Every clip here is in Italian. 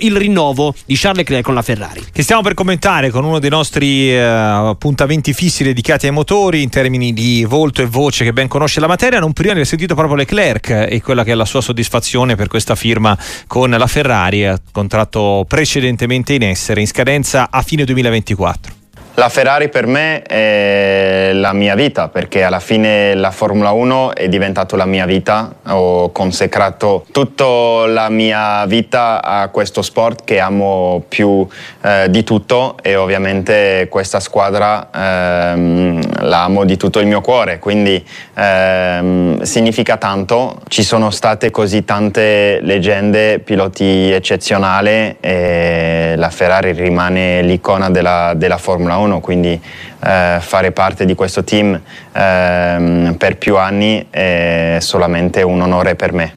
il rinnovo di Charles Leclerc con la Ferrari. Che stiamo per commentare con uno dei nostri eh, appuntamenti fissi dedicati ai motori in termini di volto e voce che ben conosce la materia, non prima di aver sentito proprio Leclerc e quella che è la sua soddisfazione per questa firma con la Ferrari, contratto precedentemente in essere, in scadenza a fine 2024. La Ferrari per me è la mia vita perché alla fine la Formula 1 è diventata la mia vita. Ho consacrato tutta la mia vita a questo sport che amo più eh, di tutto e ovviamente questa squadra ehm, la amo di tutto il mio cuore, quindi ehm, significa tanto. Ci sono state così tante leggende, piloti eccezionali e la Ferrari rimane l'icona della, della Formula 1 1, quindi eh, fare parte di questo team eh, per più anni è solamente un onore per me.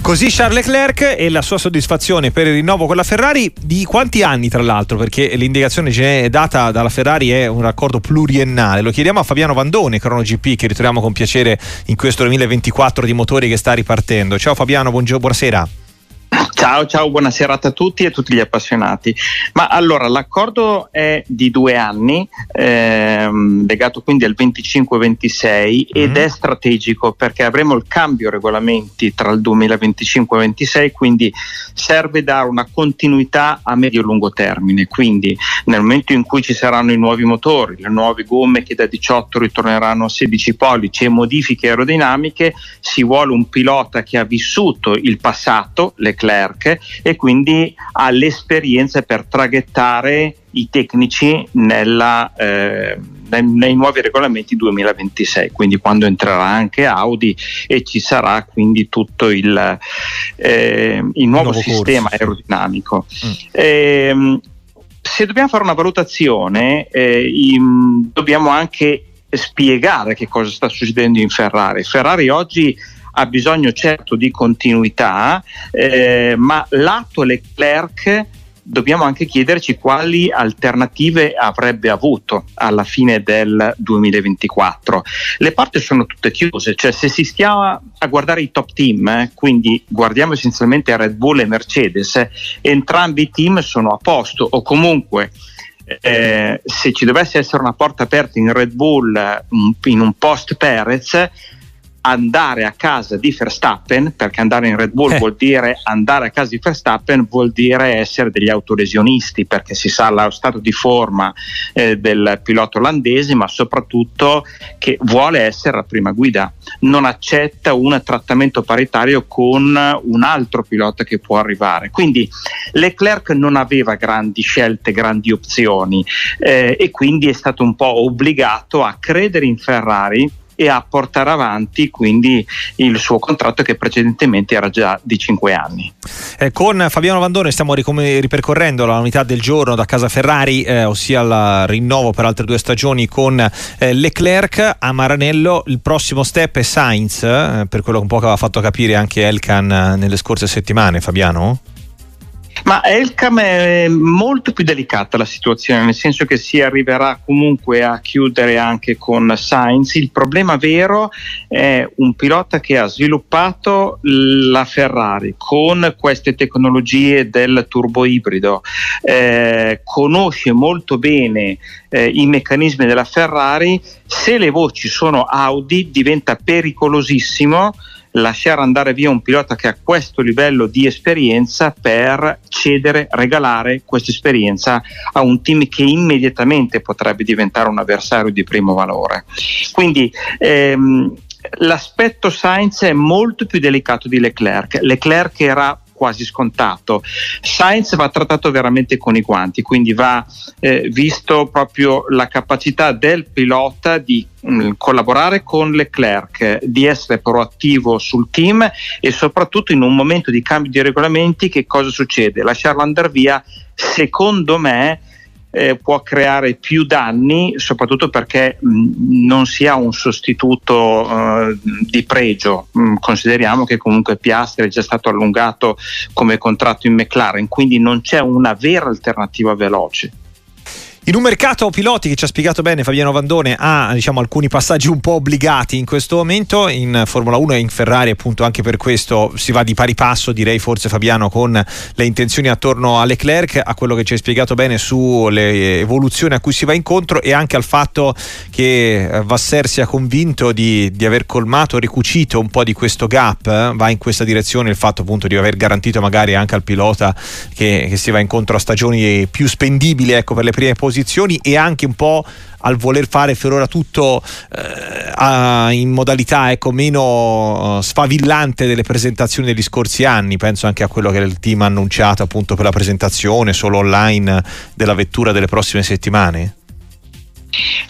Così Charles Leclerc e la sua soddisfazione per il rinnovo con la Ferrari di quanti anni tra l'altro? Perché l'indicazione data dalla Ferrari è un raccordo pluriennale. Lo chiediamo a Fabiano Vandone Crono GP che ritroviamo con piacere in questo 2024 di motori che sta ripartendo. Ciao Fabiano buongiorno, buonasera Ciao, ciao, buona serata a tutti e a tutti gli appassionati. Ma allora l'accordo è di due anni, ehm, legato quindi al 25-26 mm-hmm. ed è strategico perché avremo il cambio regolamenti tra il 2025 e 2026, quindi serve dare una continuità a medio-lungo termine. Quindi nel momento in cui ci saranno i nuovi motori, le nuove gomme che da 18 ritorneranno a 16 pollici e modifiche aerodinamiche, si vuole un pilota che ha vissuto il passato, Leclerc, Marche e quindi ha l'esperienza per traghettare i tecnici nella, eh, nei, nei, nuovi regolamenti 2026, quindi quando entrerà anche Audi e ci sarà quindi tutto il, eh, il nuovo, nuovo sistema corso. aerodinamico. Mm. Eh, se dobbiamo fare una valutazione, eh, in, dobbiamo anche spiegare che cosa sta succedendo in Ferrari. Ferrari oggi ha bisogno certo di continuità, eh, ma lato Leclerc dobbiamo anche chiederci quali alternative avrebbe avuto alla fine del 2024. Le porte sono tutte chiuse, cioè se si stia a guardare i top team, eh, quindi guardiamo essenzialmente Red Bull e Mercedes, entrambi i team sono a posto o comunque eh, se ci dovesse essere una porta aperta in Red Bull in un post Perez andare a casa di Verstappen, perché andare in Red Bull eh. vuol dire andare a casa di Verstappen, vuol dire essere degli autolesionisti, perché si sa lo stato di forma eh, del pilota olandese, ma soprattutto che vuole essere la prima guida, non accetta un trattamento paritario con un altro pilota che può arrivare. Quindi Leclerc non aveva grandi scelte, grandi opzioni eh, e quindi è stato un po' obbligato a credere in Ferrari e a portare avanti quindi il suo contratto che precedentemente era già di 5 anni. Eh, con Fabiano Vandone stiamo ripercorrendo la novità del giorno da casa Ferrari, eh, ossia il rinnovo per altre due stagioni con eh, Leclerc a Maranello. Il prossimo step è Sainz, eh, per quello che un po' aveva fatto capire anche Elkan eh, nelle scorse settimane, Fabiano? Ma Elcam è molto più delicata la situazione, nel senso che si arriverà comunque a chiudere anche con Sainz. Il problema vero è un pilota che ha sviluppato la Ferrari con queste tecnologie del turbo ibrido, eh, conosce molto bene eh, i meccanismi della Ferrari. Se le voci sono Audi diventa pericolosissimo lasciare andare via un pilota che ha questo livello di esperienza per cedere, regalare questa esperienza a un team che immediatamente potrebbe diventare un avversario di primo valore. Quindi ehm, l'aspetto Sainz è molto più delicato di Leclerc. Leclerc era quasi scontato. Sainz va trattato veramente con i guanti, quindi va eh, visto proprio la capacità del pilota di mm, collaborare con Leclerc, di essere proattivo sul team e soprattutto in un momento di cambio di regolamenti che cosa succede? Lasciarlo andare via, secondo me, eh, può creare più danni, soprattutto perché mh, non si ha un sostituto eh, di pregio. Mh, consideriamo che comunque Piastri è già stato allungato come contratto in McLaren, quindi non c'è una vera alternativa veloce. In un mercato piloti che ci ha spiegato bene Fabiano Vandone ha diciamo, alcuni passaggi un po' obbligati in questo momento, in Formula 1 e in Ferrari appunto anche per questo si va di pari passo direi forse Fabiano con le intenzioni attorno a Leclerc, a quello che ci hai spiegato bene sulle evoluzioni a cui si va incontro e anche al fatto che eh, Vasser sia convinto di, di aver colmato, ricucito un po' di questo gap, eh? va in questa direzione il fatto appunto di aver garantito magari anche al pilota che, che si va incontro a stagioni più spendibili ecco, per le prime posizioni posizioni e anche un po' al voler fare per ora tutto eh, a, in modalità ecco, meno uh, sfavillante delle presentazioni degli scorsi anni. Penso anche a quello che il team ha annunciato appunto per la presentazione solo online della vettura delle prossime settimane.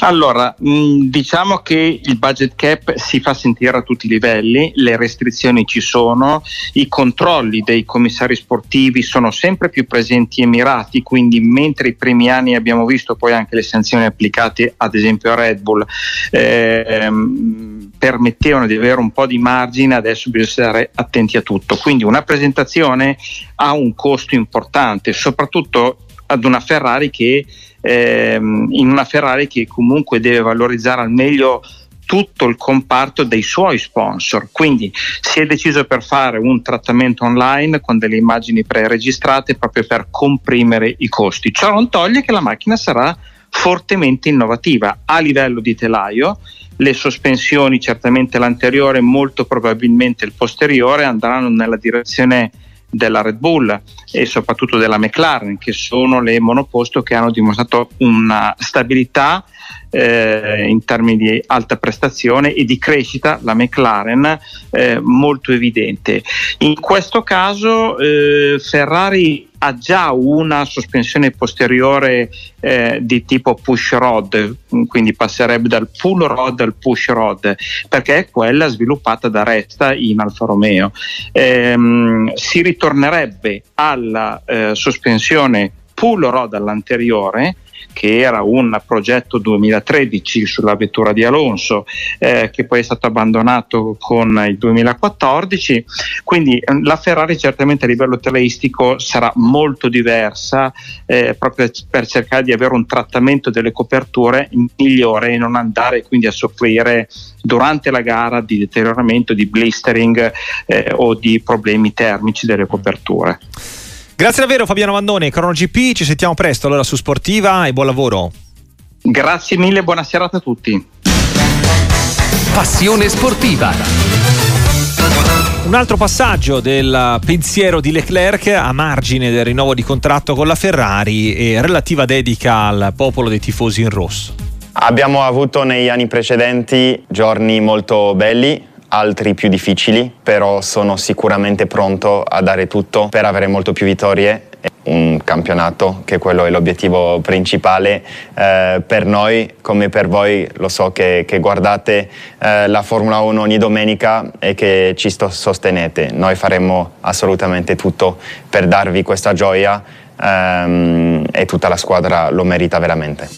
Allora, mm, diciamo che il budget cap si fa sentire a tutti i livelli, le restrizioni ci sono, i controlli dei commissari sportivi sono sempre più presenti e mirati, quindi mentre i primi anni abbiamo visto poi anche le sanzioni applicate ad esempio a Red Bull ehm, permettevano di avere un po' di margine, adesso bisogna stare attenti a tutto. Quindi una presentazione ha un costo importante, soprattutto ad una Ferrari che ehm, in una Ferrari che comunque deve valorizzare al meglio tutto il comparto dei suoi sponsor. Quindi si è deciso per fare un trattamento online con delle immagini pre-registrate proprio per comprimere i costi. Ciò non toglie che la macchina sarà fortemente innovativa a livello di telaio. Le sospensioni, certamente l'anteriore, molto probabilmente il posteriore, andranno nella direzione della Red Bull e soprattutto della McLaren, che sono le monoposto che hanno dimostrato una stabilità eh, in termini di alta prestazione e di crescita, la McLaren eh, molto evidente. In questo caso eh, Ferrari ha già una sospensione posteriore eh, di tipo push rod, quindi passerebbe dal pull rod al push rod, perché è quella sviluppata da Resta in Alfa Romeo. Ehm, si ritornerebbe alla eh, sospensione pull rod all'anteriore che era un progetto 2013 sulla vettura di Alonso, eh, che poi è stato abbandonato con il 2014. Quindi eh, la Ferrari certamente a livello teleistico sarà molto diversa eh, proprio per cercare di avere un trattamento delle coperture migliore e non andare quindi a soffrire durante la gara di deterioramento, di blistering eh, o di problemi termici delle coperture. Grazie davvero Fabiano Vandone, Crono GP, ci sentiamo presto allora su Sportiva e buon lavoro. Grazie mille, buona serata a tutti. Passione sportiva. Un altro passaggio del pensiero di Leclerc a margine del rinnovo di contratto con la Ferrari e relativa dedica al popolo dei tifosi in rosso. Abbiamo avuto negli anni precedenti giorni molto belli, altri più difficili, però sono sicuramente pronto a dare tutto per avere molto più vittorie un campionato, che quello è l'obiettivo principale eh, per noi come per voi. Lo so che, che guardate eh, la Formula 1 ogni domenica e che ci sostenete. Noi faremo assolutamente tutto per darvi questa gioia ehm, e tutta la squadra lo merita veramente.